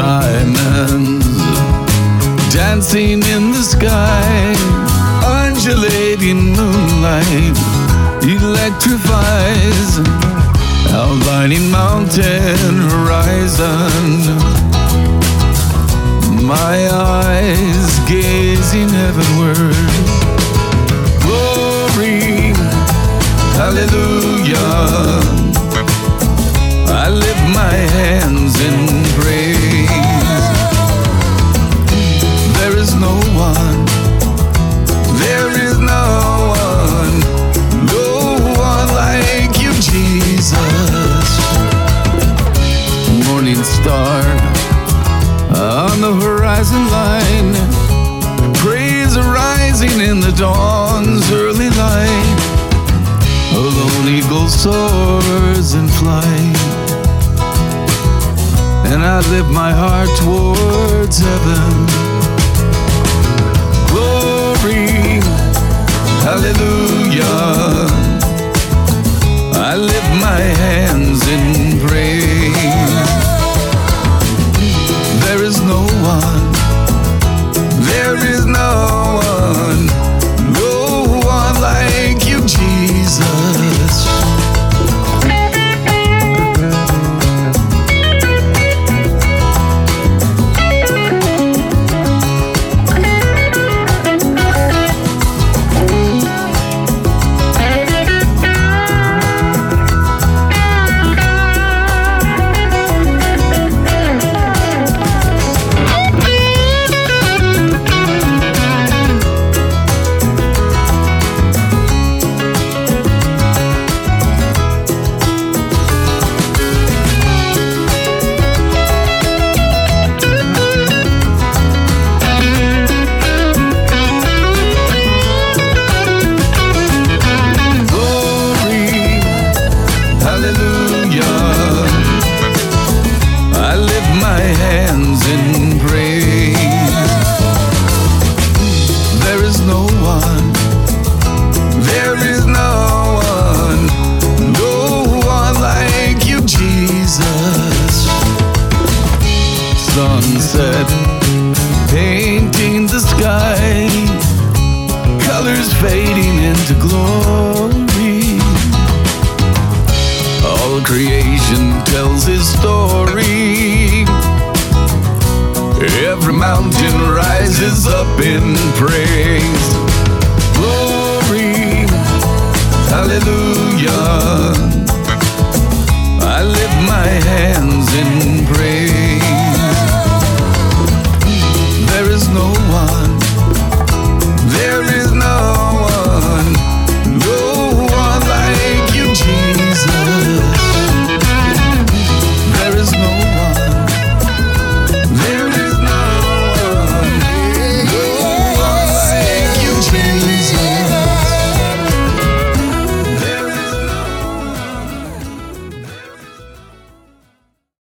diamonds dancing in the sky, undulating moonlight electrifies outlining mountain horizon. My eyes gazing heavenward. Glory, hallelujah. Star on the horizon line, praise arising in the dawn's early light. A lone eagle soars in flight and I lift my heart towards heaven. There is no one, no one like you, Jesus. Sunset painting the sky colors fading into glory. All creation tells his story. Every mountain rises up in praise glory. Hallelujah. I lift my hands in